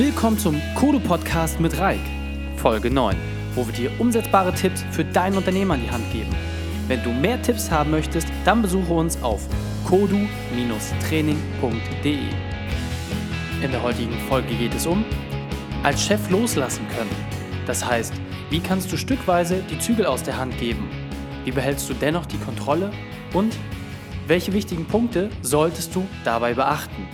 Willkommen zum Kodo Podcast mit Reik, Folge 9, wo wir dir umsetzbare Tipps für dein Unternehmen an die Hand geben. Wenn du mehr Tipps haben möchtest, dann besuche uns auf kodu-training.de. In der heutigen Folge geht es um als Chef loslassen können. Das heißt, wie kannst du stückweise die Zügel aus der Hand geben? Wie behältst du dennoch die Kontrolle? Und welche wichtigen Punkte solltest du dabei beachten?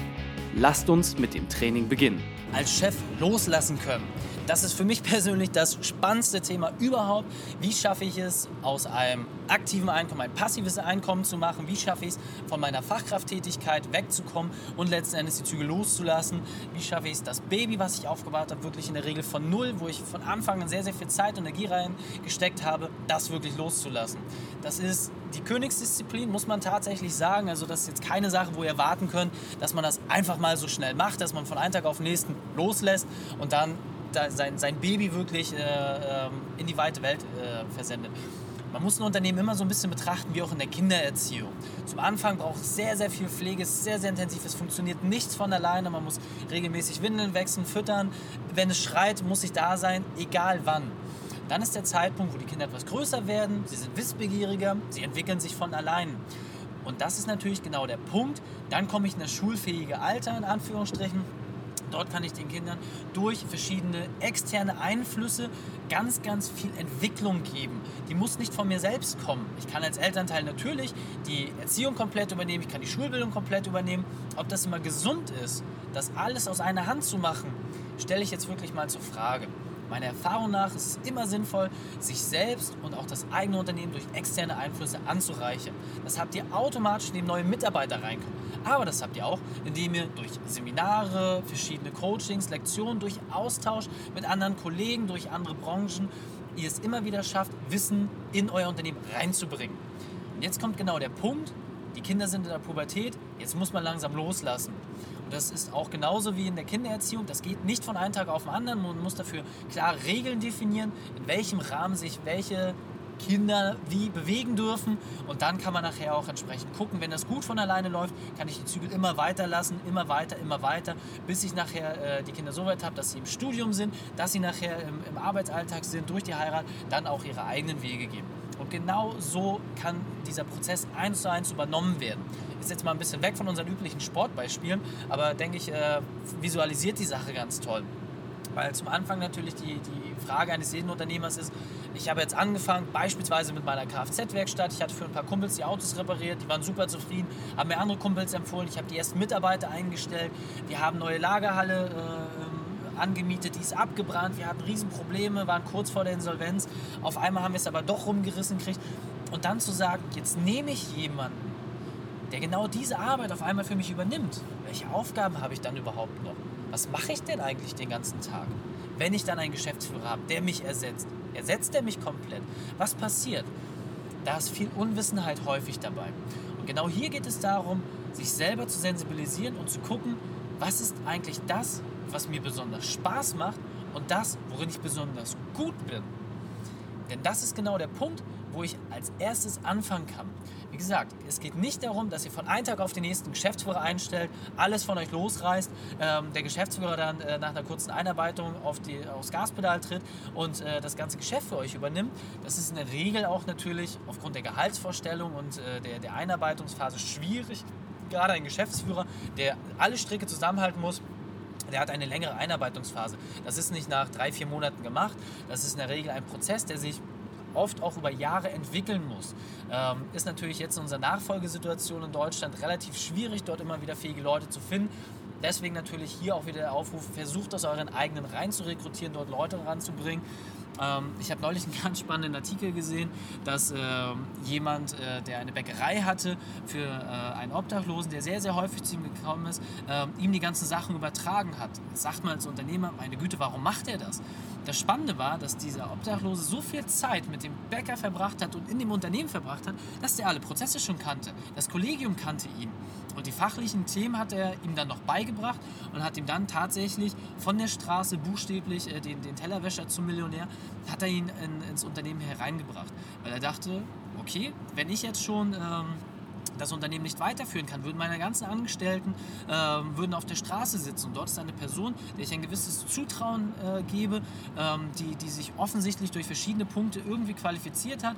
Lasst uns mit dem Training beginnen als Chef loslassen können. Das ist für mich persönlich das spannendste Thema überhaupt. Wie schaffe ich es, aus einem aktiven Einkommen ein passives Einkommen zu machen? Wie schaffe ich es, von meiner Fachkrafttätigkeit wegzukommen und letzten Endes die Züge loszulassen? Wie schaffe ich es, das Baby, was ich aufgebaut habe, wirklich in der Regel von null, wo ich von Anfang an sehr, sehr viel Zeit und Energie reingesteckt habe, das wirklich loszulassen? Das ist die Königsdisziplin, muss man tatsächlich sagen. Also das ist jetzt keine Sache, wo ihr warten könnt, dass man das einfach mal so schnell macht, dass man von einem Tag auf den nächsten loslässt und dann sein, sein Baby wirklich äh, ähm, in die weite Welt äh, versendet. Man muss ein Unternehmen immer so ein bisschen betrachten, wie auch in der Kindererziehung. Zum Anfang braucht es sehr, sehr viel Pflege, es ist sehr, sehr intensiv, es funktioniert nichts von alleine. Man muss regelmäßig Windeln wechseln, füttern. Wenn es schreit, muss ich da sein, egal wann. Dann ist der Zeitpunkt, wo die Kinder etwas größer werden, sie sind wissbegieriger, sie entwickeln sich von allein. Und das ist natürlich genau der Punkt. Dann komme ich in das schulfähige Alter, in Anführungsstrichen. Dort kann ich den Kindern durch verschiedene externe Einflüsse ganz, ganz viel Entwicklung geben. Die muss nicht von mir selbst kommen. Ich kann als Elternteil natürlich die Erziehung komplett übernehmen, ich kann die Schulbildung komplett übernehmen. Ob das immer gesund ist, das alles aus einer Hand zu machen, stelle ich jetzt wirklich mal zur Frage. Meiner Erfahrung nach ist es immer sinnvoll, sich selbst und auch das eigene Unternehmen durch externe Einflüsse anzureichern. Das habt ihr automatisch, indem neue Mitarbeiter reinkommen. Aber das habt ihr auch, indem ihr durch Seminare, verschiedene Coachings, Lektionen, durch Austausch mit anderen Kollegen, durch andere Branchen, ihr es immer wieder schafft, Wissen in euer Unternehmen reinzubringen. Und jetzt kommt genau der Punkt, die Kinder sind in der Pubertät, jetzt muss man langsam loslassen. Und das ist auch genauso wie in der Kindererziehung. Das geht nicht von einem Tag auf den anderen. Man muss dafür klare Regeln definieren, in welchem Rahmen sich welche Kinder wie bewegen dürfen. Und dann kann man nachher auch entsprechend gucken, wenn das gut von alleine läuft, kann ich die Zügel immer weiter lassen, immer weiter, immer weiter, bis ich nachher äh, die Kinder so weit habe, dass sie im Studium sind, dass sie nachher im, im Arbeitsalltag sind, durch die Heirat, dann auch ihre eigenen Wege gehen. Und genau so kann dieser Prozess eins zu eins übernommen werden. Ist jetzt mal ein bisschen weg von unseren üblichen Sportbeispielen, aber denke ich, äh, visualisiert die Sache ganz toll. Weil zum Anfang natürlich die, die Frage eines jeden Unternehmers ist, ich habe jetzt angefangen, beispielsweise mit meiner Kfz-Werkstatt. Ich hatte für ein paar Kumpels die Autos repariert, die waren super zufrieden, haben mir andere Kumpels empfohlen. Ich habe die ersten Mitarbeiter eingestellt. Wir haben neue Lagerhalle äh, angemietet, die ist abgebrannt. Wir hatten Riesenprobleme, waren kurz vor der Insolvenz. Auf einmal haben wir es aber doch rumgerissen gekriegt. Und dann zu sagen, jetzt nehme ich jemanden, der genau diese Arbeit auf einmal für mich übernimmt. Welche Aufgaben habe ich dann überhaupt noch? Was mache ich denn eigentlich den ganzen Tag? Wenn ich dann einen Geschäftsführer habe, der mich ersetzt, ersetzt er mich komplett? Was passiert? Da ist viel Unwissenheit häufig dabei. Und genau hier geht es darum, sich selber zu sensibilisieren und zu gucken, was ist eigentlich das, was mir besonders Spaß macht und das, worin ich besonders gut bin. Denn das ist genau der Punkt, wo ich als erstes anfangen kann. Wie gesagt, es geht nicht darum, dass ihr von einem Tag auf den nächsten Geschäftsführer einstellt, alles von euch losreißt, ähm, der Geschäftsführer dann äh, nach einer kurzen Einarbeitung auf die, aufs Gaspedal tritt und äh, das ganze Geschäft für euch übernimmt. Das ist in der Regel auch natürlich aufgrund der Gehaltsvorstellung und äh, der, der Einarbeitungsphase schwierig. Gerade ein Geschäftsführer, der alle Stricke zusammenhalten muss, der hat eine längere Einarbeitungsphase. Das ist nicht nach drei, vier Monaten gemacht. Das ist in der Regel ein Prozess, der sich oft auch über Jahre entwickeln muss. Ähm, ist natürlich jetzt in unserer Nachfolgesituation in Deutschland relativ schwierig, dort immer wieder fähige Leute zu finden. Deswegen natürlich hier auch wieder der Aufruf, versucht aus euren eigenen Reihen zu rekrutieren, dort Leute ranzubringen. Ähm, ich habe neulich einen ganz spannenden Artikel gesehen, dass äh, jemand, äh, der eine Bäckerei hatte, für äh, einen Obdachlosen, der sehr, sehr häufig zu ihm gekommen ist, ähm, ihm die ganzen Sachen übertragen hat. Jetzt sagt man als Unternehmer, meine Güte, warum macht er das? Das Spannende war, dass dieser Obdachlose so viel Zeit mit dem Bäcker verbracht hat und in dem Unternehmen verbracht hat, dass er alle Prozesse schon kannte. Das Kollegium kannte ihn. Und die fachlichen Themen hat er ihm dann noch beigebracht und hat ihm dann tatsächlich von der Straße buchstäblich äh, den, den Tellerwäscher zum Millionär, hat er ihn in, ins Unternehmen hereingebracht. Weil er dachte, okay, wenn ich jetzt schon... Ähm, das Unternehmen nicht weiterführen kann, würden meine ganzen Angestellten äh, würden auf der Straße sitzen. Und dort ist eine Person, der ich ein gewisses Zutrauen äh, gebe, ähm, die, die sich offensichtlich durch verschiedene Punkte irgendwie qualifiziert hat.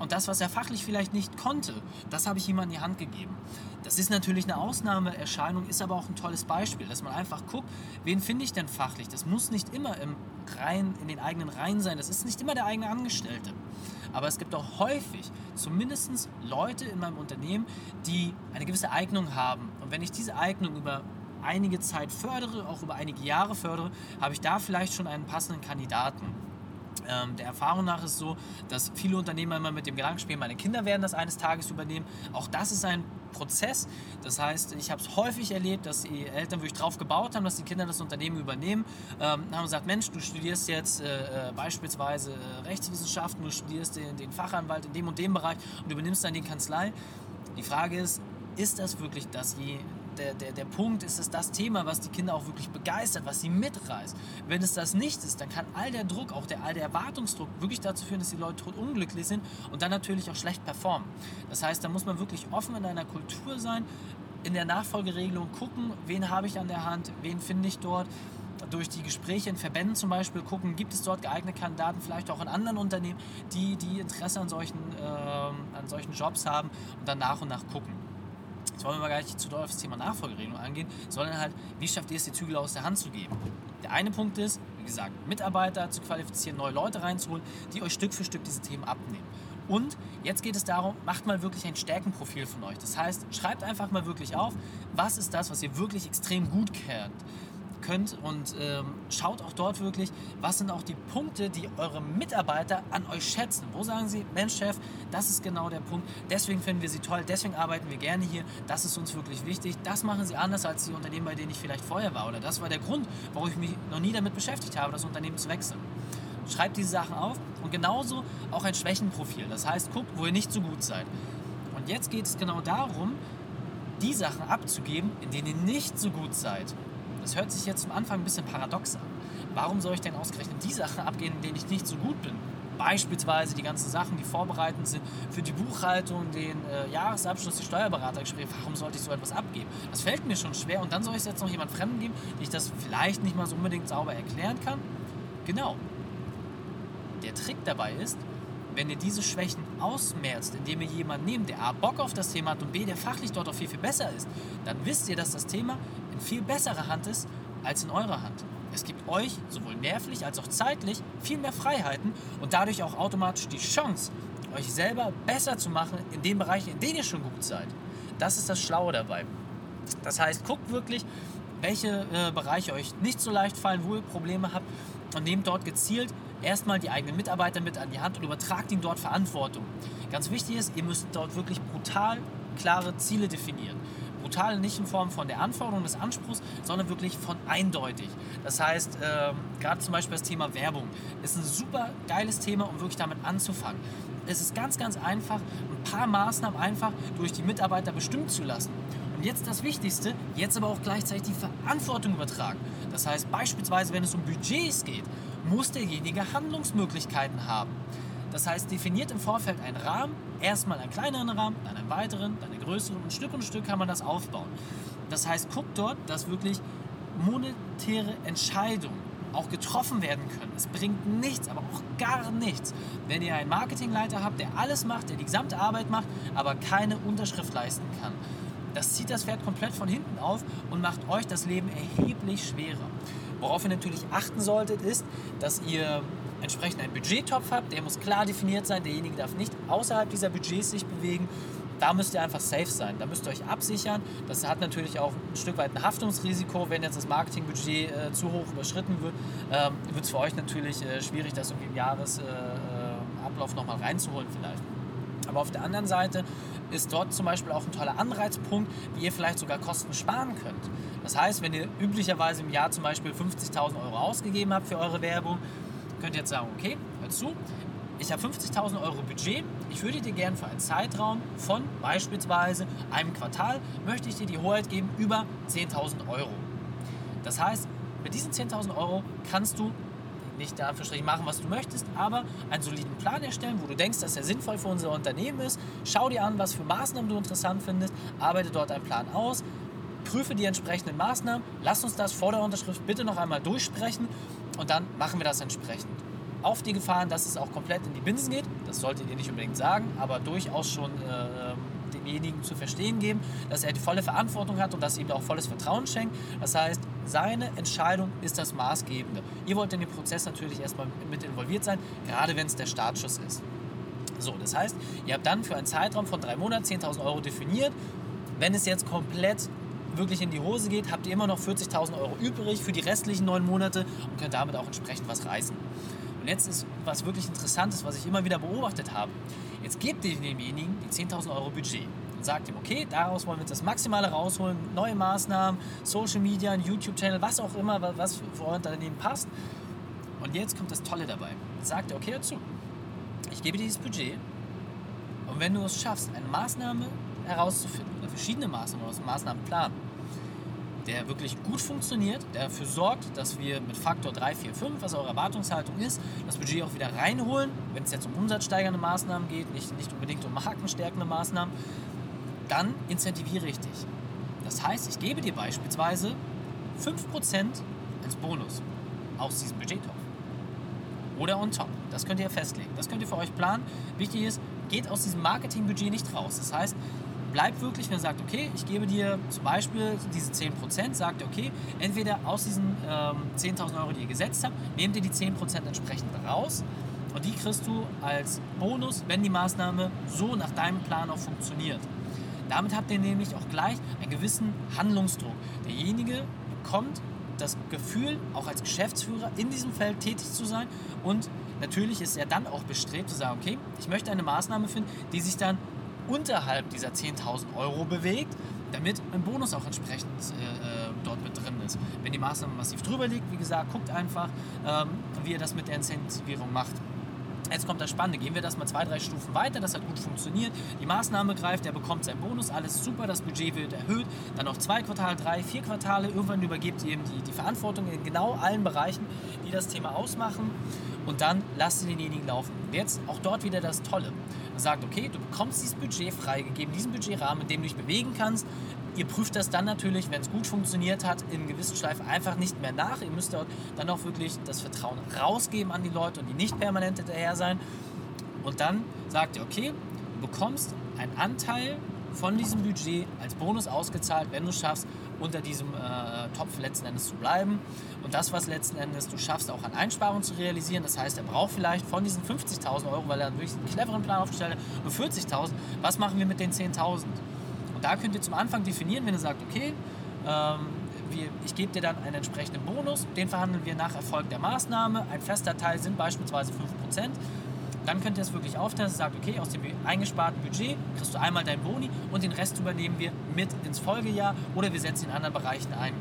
Und das, was er fachlich vielleicht nicht konnte, das habe ich ihm an die Hand gegeben. Das ist natürlich eine Ausnahmeerscheinung, ist aber auch ein tolles Beispiel, dass man einfach guckt, wen finde ich denn fachlich. Das muss nicht immer im Reihen, in den eigenen Reihen sein, das ist nicht immer der eigene Angestellte. Aber es gibt auch häufig zumindest Leute in meinem Unternehmen, die eine gewisse Eignung haben. Und wenn ich diese Eignung über einige Zeit fördere, auch über einige Jahre fördere, habe ich da vielleicht schon einen passenden Kandidaten. Ähm, der Erfahrung nach ist so, dass viele Unternehmer immer mit dem Gedanken spielen, meine Kinder werden das eines Tages übernehmen. Auch das ist ein Prozess. Das heißt, ich habe es häufig erlebt, dass die Eltern wirklich drauf gebaut haben, dass die Kinder das Unternehmen übernehmen. Ähm, haben gesagt, Mensch, du studierst jetzt äh, äh beispielsweise äh, Rechtswissenschaften, du studierst den, den Fachanwalt in dem und dem Bereich und übernimmst dann die Kanzlei. Die Frage ist, ist das wirklich das, der, der, der Punkt ist es das Thema, was die Kinder auch wirklich begeistert, was sie mitreißt. Wenn es das nicht ist, dann kann all der Druck, auch der, all der Erwartungsdruck wirklich dazu führen, dass die Leute tot unglücklich sind und dann natürlich auch schlecht performen. Das heißt, da muss man wirklich offen in einer Kultur sein, in der Nachfolgeregelung gucken, wen habe ich an der Hand, wen finde ich dort durch die Gespräche in Verbänden zum Beispiel gucken, gibt es dort geeignete Kandidaten, vielleicht auch in anderen Unternehmen, die, die Interesse an solchen, äh, an solchen Jobs haben und dann nach und nach gucken. Jetzt wollen wir mal gar nicht zu doll auf das Thema Nachfolgeregelung angehen, sondern halt, wie schafft ihr es, die Zügel aus der Hand zu geben? Der eine Punkt ist, wie gesagt, Mitarbeiter zu qualifizieren, neue Leute reinzuholen, die euch Stück für Stück diese Themen abnehmen. Und jetzt geht es darum, macht mal wirklich ein Stärkenprofil von euch. Das heißt, schreibt einfach mal wirklich auf, was ist das, was ihr wirklich extrem gut kennt könnt und ähm, schaut auch dort wirklich, was sind auch die Punkte, die eure Mitarbeiter an euch schätzen. Wo sagen sie, Mensch Chef, das ist genau der Punkt, deswegen finden wir sie toll, deswegen arbeiten wir gerne hier, das ist uns wirklich wichtig, das machen sie anders als die Unternehmen, bei denen ich vielleicht vorher war oder das war der Grund, warum ich mich noch nie damit beschäftigt habe, das Unternehmen zu wechseln. Schreibt diese Sachen auf und genauso auch ein Schwächenprofil. Das heißt, guckt, wo ihr nicht so gut seid. Und jetzt geht es genau darum, die Sachen abzugeben, in denen ihr nicht so gut seid. Das hört sich jetzt zum Anfang ein bisschen paradox an. Warum soll ich denn ausgerechnet die Sachen abgehen, in denen ich nicht so gut bin? Beispielsweise die ganzen Sachen, die vorbereitend sind für die Buchhaltung, den äh, Jahresabschluss, die Steuerberatergespräche. Warum sollte ich so etwas abgeben? Das fällt mir schon schwer und dann soll ich es jetzt noch jemand Fremden geben, die ich das vielleicht nicht mal so unbedingt sauber erklären kann? Genau. Der Trick dabei ist, wenn ihr diese Schwächen ausmerzt, indem ihr jemanden nehmt, der A, Bock auf das Thema hat und B, der fachlich dort auch viel, viel besser ist, dann wisst ihr, dass das Thema viel besserer Hand ist als in eurer Hand. Es gibt euch sowohl nervlich als auch zeitlich viel mehr Freiheiten und dadurch auch automatisch die Chance, euch selber besser zu machen in den Bereichen, in denen ihr schon gut seid. Das ist das Schlaue dabei. Das heißt, guckt wirklich, welche äh, Bereiche euch nicht so leicht fallen, wo ihr Probleme habt und nehmt dort gezielt erstmal die eigenen Mitarbeiter mit an die Hand und übertragt ihnen dort Verantwortung. Ganz wichtig ist, ihr müsst dort wirklich brutal klare Ziele definieren. Brutal nicht in Form von der Anforderung des Anspruchs, sondern wirklich von eindeutig. Das heißt, äh, gerade zum Beispiel das Thema Werbung ist ein super geiles Thema, um wirklich damit anzufangen. Es ist ganz, ganz einfach, ein paar Maßnahmen einfach durch die Mitarbeiter bestimmt zu lassen. Und jetzt das Wichtigste, jetzt aber auch gleichzeitig die Verantwortung übertragen. Das heißt beispielsweise, wenn es um Budgets geht, muss derjenige Handlungsmöglichkeiten haben. Das heißt, definiert im Vorfeld einen Rahmen, erstmal einen kleineren Rahmen, dann einen weiteren, dann einen größeren und Stück und Stück kann man das aufbauen. Das heißt, guckt dort, dass wirklich monetäre Entscheidungen auch getroffen werden können. Es bringt nichts, aber auch gar nichts, wenn ihr einen Marketingleiter habt, der alles macht, der die gesamte Arbeit macht, aber keine Unterschrift leisten kann. Das zieht das Pferd komplett von hinten auf und macht euch das Leben erheblich schwerer. Worauf ihr natürlich achten solltet, ist, dass ihr entsprechend einen Budgettopf habt. Der muss klar definiert sein. Derjenige darf nicht außerhalb dieser Budgets sich bewegen. Da müsst ihr einfach safe sein. Da müsst ihr euch absichern. Das hat natürlich auch ein Stück weit ein Haftungsrisiko. Wenn jetzt das Marketingbudget äh, zu hoch überschritten wird, ähm, wird es für euch natürlich äh, schwierig, das irgendwie im Jahresablauf äh, nochmal reinzuholen vielleicht. Aber auf der anderen Seite ist dort zum Beispiel auch ein toller Anreizpunkt, wie ihr vielleicht sogar Kosten sparen könnt. Das heißt, wenn ihr üblicherweise im Jahr zum Beispiel 50.000 Euro ausgegeben habt für eure Werbung, könnt ihr jetzt sagen, okay, hör zu, ich habe 50.000 Euro Budget, ich würde dir gerne für einen Zeitraum von beispielsweise einem Quartal, möchte ich dir die Hoheit geben über 10.000 Euro. Das heißt, mit diesen 10.000 Euro kannst du nicht da für machen, was du möchtest, aber einen soliden Plan erstellen, wo du denkst, dass er sinnvoll für unser Unternehmen ist. Schau dir an, was für Maßnahmen du interessant findest, arbeite dort einen Plan aus, prüfe die entsprechenden Maßnahmen, lass uns das vor der Unterschrift bitte noch einmal durchsprechen und dann machen wir das entsprechend. Auf die Gefahren, dass es auch komplett in die Binsen geht, das solltet ihr nicht unbedingt sagen, aber durchaus schon äh, demjenigen zu verstehen geben, dass er die volle Verantwortung hat und dass ihm auch volles Vertrauen schenkt. Das heißt, seine Entscheidung ist das Maßgebende. Ihr wollt in den Prozess natürlich erstmal mit involviert sein, gerade wenn es der Startschuss ist. So, das heißt, ihr habt dann für einen Zeitraum von drei Monaten 10.000 Euro definiert. Wenn es jetzt komplett wirklich in die Hose geht, habt ihr immer noch 40.000 Euro übrig für die restlichen neun Monate und könnt damit auch entsprechend was reißen. Und jetzt ist was wirklich Interessantes, was ich immer wieder beobachtet habe. Jetzt gebt ihr demjenigen die 10.000 Euro Budget und sagt ihm, okay, daraus wollen wir jetzt das Maximale rausholen, neue Maßnahmen, Social Media, YouTube-Channel, was auch immer, was für euer Unternehmen passt. Und jetzt kommt das Tolle dabei. Sagt er, okay, hör zu. Ich gebe dir dieses Budget und wenn du es schaffst, eine Maßnahme herauszufinden oder verschiedene Maßnahmen aus dem Maßnahmenplan, der wirklich gut funktioniert, der dafür sorgt, dass wir mit Faktor 3, 4, 5, was eure Erwartungshaltung ist, das Budget auch wieder reinholen, wenn es jetzt um umsatzsteigernde Maßnahmen geht, nicht, nicht unbedingt um markenstärkende Maßnahmen, dann incentiviere ich dich. Das heißt, ich gebe dir beispielsweise 5% als Bonus aus diesem Budgettopf. Oder on top. Das könnt ihr festlegen. Das könnt ihr für euch planen. Wichtig ist, geht aus diesem Marketingbudget nicht raus. Das heißt, bleibt wirklich, wenn ihr sagt, okay, ich gebe dir zum Beispiel diese 10%, sagt ihr, okay, entweder aus diesen ähm, 10.000 Euro, die ihr gesetzt habt, nehmt ihr die 10% entsprechend raus und die kriegst du als Bonus, wenn die Maßnahme so nach deinem Plan auch funktioniert. Damit habt ihr nämlich auch gleich einen gewissen Handlungsdruck. Derjenige bekommt das Gefühl, auch als Geschäftsführer in diesem Feld tätig zu sein und natürlich ist er dann auch bestrebt zu sagen, okay, ich möchte eine Maßnahme finden, die sich dann unterhalb dieser 10.000 Euro bewegt, damit ein Bonus auch entsprechend äh, äh, dort mit drin ist. Wenn die Maßnahme massiv drüber liegt, wie gesagt, guckt einfach, ähm, wie ihr das mit der Incentivierung macht. Jetzt kommt das Spannende. Gehen wir das mal zwei, drei Stufen weiter. Das hat gut funktioniert. Die Maßnahme greift, er bekommt seinen Bonus. Alles super. Das Budget wird erhöht. Dann noch zwei Quartale, drei, vier Quartale. Irgendwann übergebt ihr ihm die, die Verantwortung in genau allen Bereichen, die das Thema ausmachen. Und dann lasst ihr denjenigen laufen. Jetzt auch dort wieder das Tolle. Man sagt, okay, du bekommst dieses Budget freigegeben, diesen Budgetrahmen, in dem du dich bewegen kannst. Ihr prüft das dann natürlich, wenn es gut funktioniert hat, in gewissen Schleifen einfach nicht mehr nach. Ihr müsst dort dann auch wirklich das Vertrauen rausgeben an die Leute und die nicht permanent hinterher sein. Und dann sagt ihr, okay, du bekommst einen Anteil von diesem Budget als Bonus ausgezahlt, wenn du schaffst, unter diesem äh, Topf letzten Endes zu bleiben. Und das, was letzten Endes du schaffst, auch an Einsparungen zu realisieren. Das heißt, er braucht vielleicht von diesen 50.000 Euro, weil er wirklich einen cleveren Plan aufgestellt hat, nur 40.000. Was machen wir mit den 10.000? Und da könnt ihr zum Anfang definieren, wenn ihr sagt, okay, ähm, wir, ich gebe dir dann einen entsprechenden Bonus, den verhandeln wir nach Erfolg der Maßnahme. Ein fester Teil sind beispielsweise 5%. Dann könnt ihr es wirklich aufteilen, sagt, okay, aus dem eingesparten Budget kriegst du einmal deinen Boni und den Rest übernehmen wir mit ins Folgejahr oder wir setzen in anderen Bereichen ein.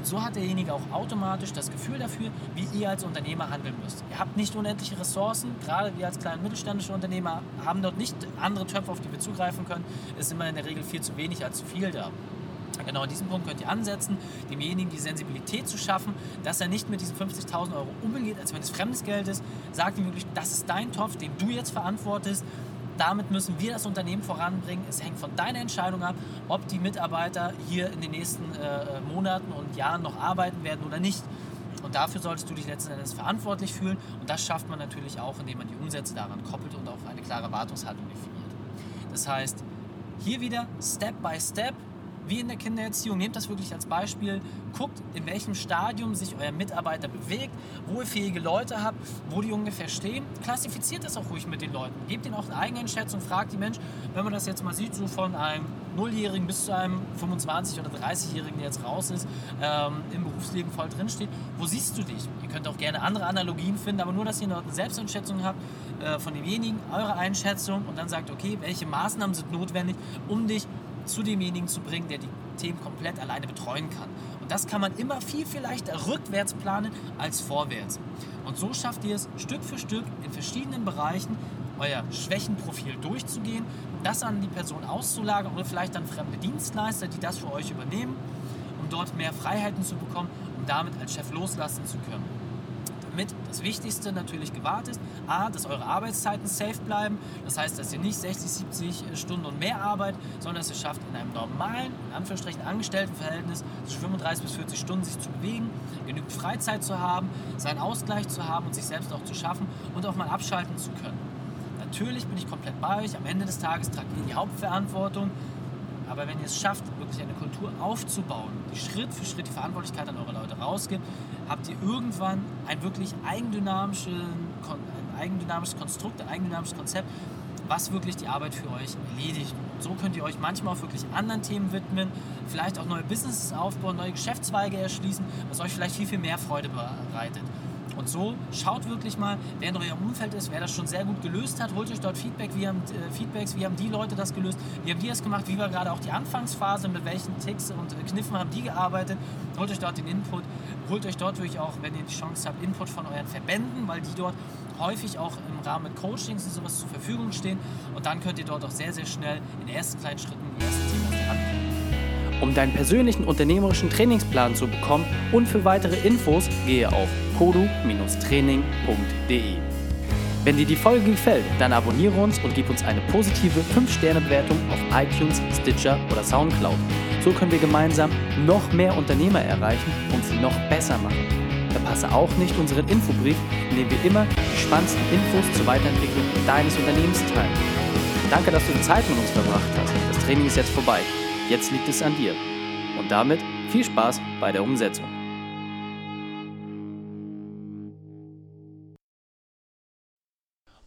Und so hat derjenige auch automatisch das Gefühl dafür, wie ihr als Unternehmer handeln müsst. Ihr habt nicht unendliche Ressourcen, gerade wir als kleine mittelständische Unternehmer haben dort nicht andere Töpfe, auf die wir zugreifen können. Es ist immer in der Regel viel zu wenig als zu viel da. Genau in diesem Punkt könnt ihr ansetzen, demjenigen die Sensibilität zu schaffen, dass er nicht mit diesen 50.000 Euro umgeht, als wenn es fremdes Geld ist. Sagt ihm wirklich, das ist dein Topf, den du jetzt verantwortest damit müssen wir das Unternehmen voranbringen. Es hängt von deiner Entscheidung ab, ob die Mitarbeiter hier in den nächsten äh, Monaten und Jahren noch arbeiten werden oder nicht. Und dafür solltest du dich letzten Endes verantwortlich fühlen. Und das schafft man natürlich auch, indem man die Umsätze daran koppelt und auch eine klare Erwartungshaltung definiert. Das heißt, hier wieder Step by Step wie in der Kindererziehung. Nehmt das wirklich als Beispiel. Guckt, in welchem Stadium sich euer Mitarbeiter bewegt, wo ihr fähige Leute habt, wo die ungefähr stehen. Klassifiziert das auch ruhig mit den Leuten. Gebt ihnen auch eine Eigeneinschätzung. Fragt die Mensch, wenn man das jetzt mal sieht, so von einem Nulljährigen bis zu einem 25- oder 30-Jährigen, der jetzt raus ist, ähm, im Berufsleben voll drinsteht, wo siehst du dich? Ihr könnt auch gerne andere Analogien finden, aber nur, dass ihr eine Selbsteinschätzung habt äh, von demjenigen, eure Einschätzung und dann sagt, okay, welche Maßnahmen sind notwendig, um dich zu demjenigen zu bringen, der die Themen komplett alleine betreuen kann. Und das kann man immer viel, viel leichter rückwärts planen als vorwärts. Und so schafft ihr es Stück für Stück in verschiedenen Bereichen euer Schwächenprofil durchzugehen, das an die Person auszulagern oder vielleicht dann fremde Dienstleister, die das für euch übernehmen, um dort mehr Freiheiten zu bekommen, um damit als Chef loslassen zu können. Damit das Wichtigste natürlich gewahrt ist. A, dass eure Arbeitszeiten safe bleiben. Das heißt, dass ihr nicht 60, 70 Stunden und mehr arbeitet, sondern dass ihr schafft, in einem normalen, in Anführungsstrichen Angestelltenverhältnis zwischen 35 bis 40 Stunden sich zu bewegen, genügend Freizeit zu haben, seinen Ausgleich zu haben und sich selbst auch zu schaffen und auch mal abschalten zu können. Natürlich bin ich komplett bei euch. Am Ende des Tages tragt ihr die Hauptverantwortung. Aber wenn ihr es schafft, wirklich eine Kultur aufzubauen, die Schritt für Schritt die Verantwortlichkeit an eure Leute rausgibt, habt ihr irgendwann ein wirklich eigendynamisches, Konstrukt, ein eigendynamisches Konzept, was wirklich die Arbeit für euch erledigt. Und so könnt ihr euch manchmal auch wirklich anderen Themen widmen, vielleicht auch neue Businesses aufbauen, neue Geschäftszweige erschließen, was euch vielleicht viel, viel mehr Freude bereitet. Und so schaut wirklich mal, wer in eurem Umfeld ist, wer das schon sehr gut gelöst hat. Holt euch dort Feedback, wie haben, äh, Feedbacks, wie haben die Leute das gelöst, wie haben die das gemacht, wie war gerade auch die Anfangsphase, mit welchen Ticks und äh, Kniffen haben die gearbeitet. Holt euch dort den Input, holt euch dort wirklich auch, wenn ihr die Chance habt, Input von euren Verbänden, weil die dort häufig auch im Rahmen mit Coachings und sowas zur Verfügung stehen. Und dann könnt ihr dort auch sehr, sehr schnell in ersten kleinen Schritten die erste Team auf die Hand nehmen. Um deinen persönlichen unternehmerischen Trainingsplan zu bekommen und für weitere Infos gehe auf kodu-training.de. Wenn dir die Folge gefällt, dann abonniere uns und gib uns eine positive 5-Sterne-Bewertung auf iTunes, Stitcher oder Soundcloud. So können wir gemeinsam noch mehr Unternehmer erreichen und sie noch besser machen. Verpasse auch nicht unseren Infobrief, in dem wir immer die spannendsten Infos zur Weiterentwicklung deines Unternehmens teilen. Danke, dass du die Zeit mit uns verbracht hast. Das Training ist jetzt vorbei. Jetzt liegt es an dir. Und damit viel Spaß bei der Umsetzung.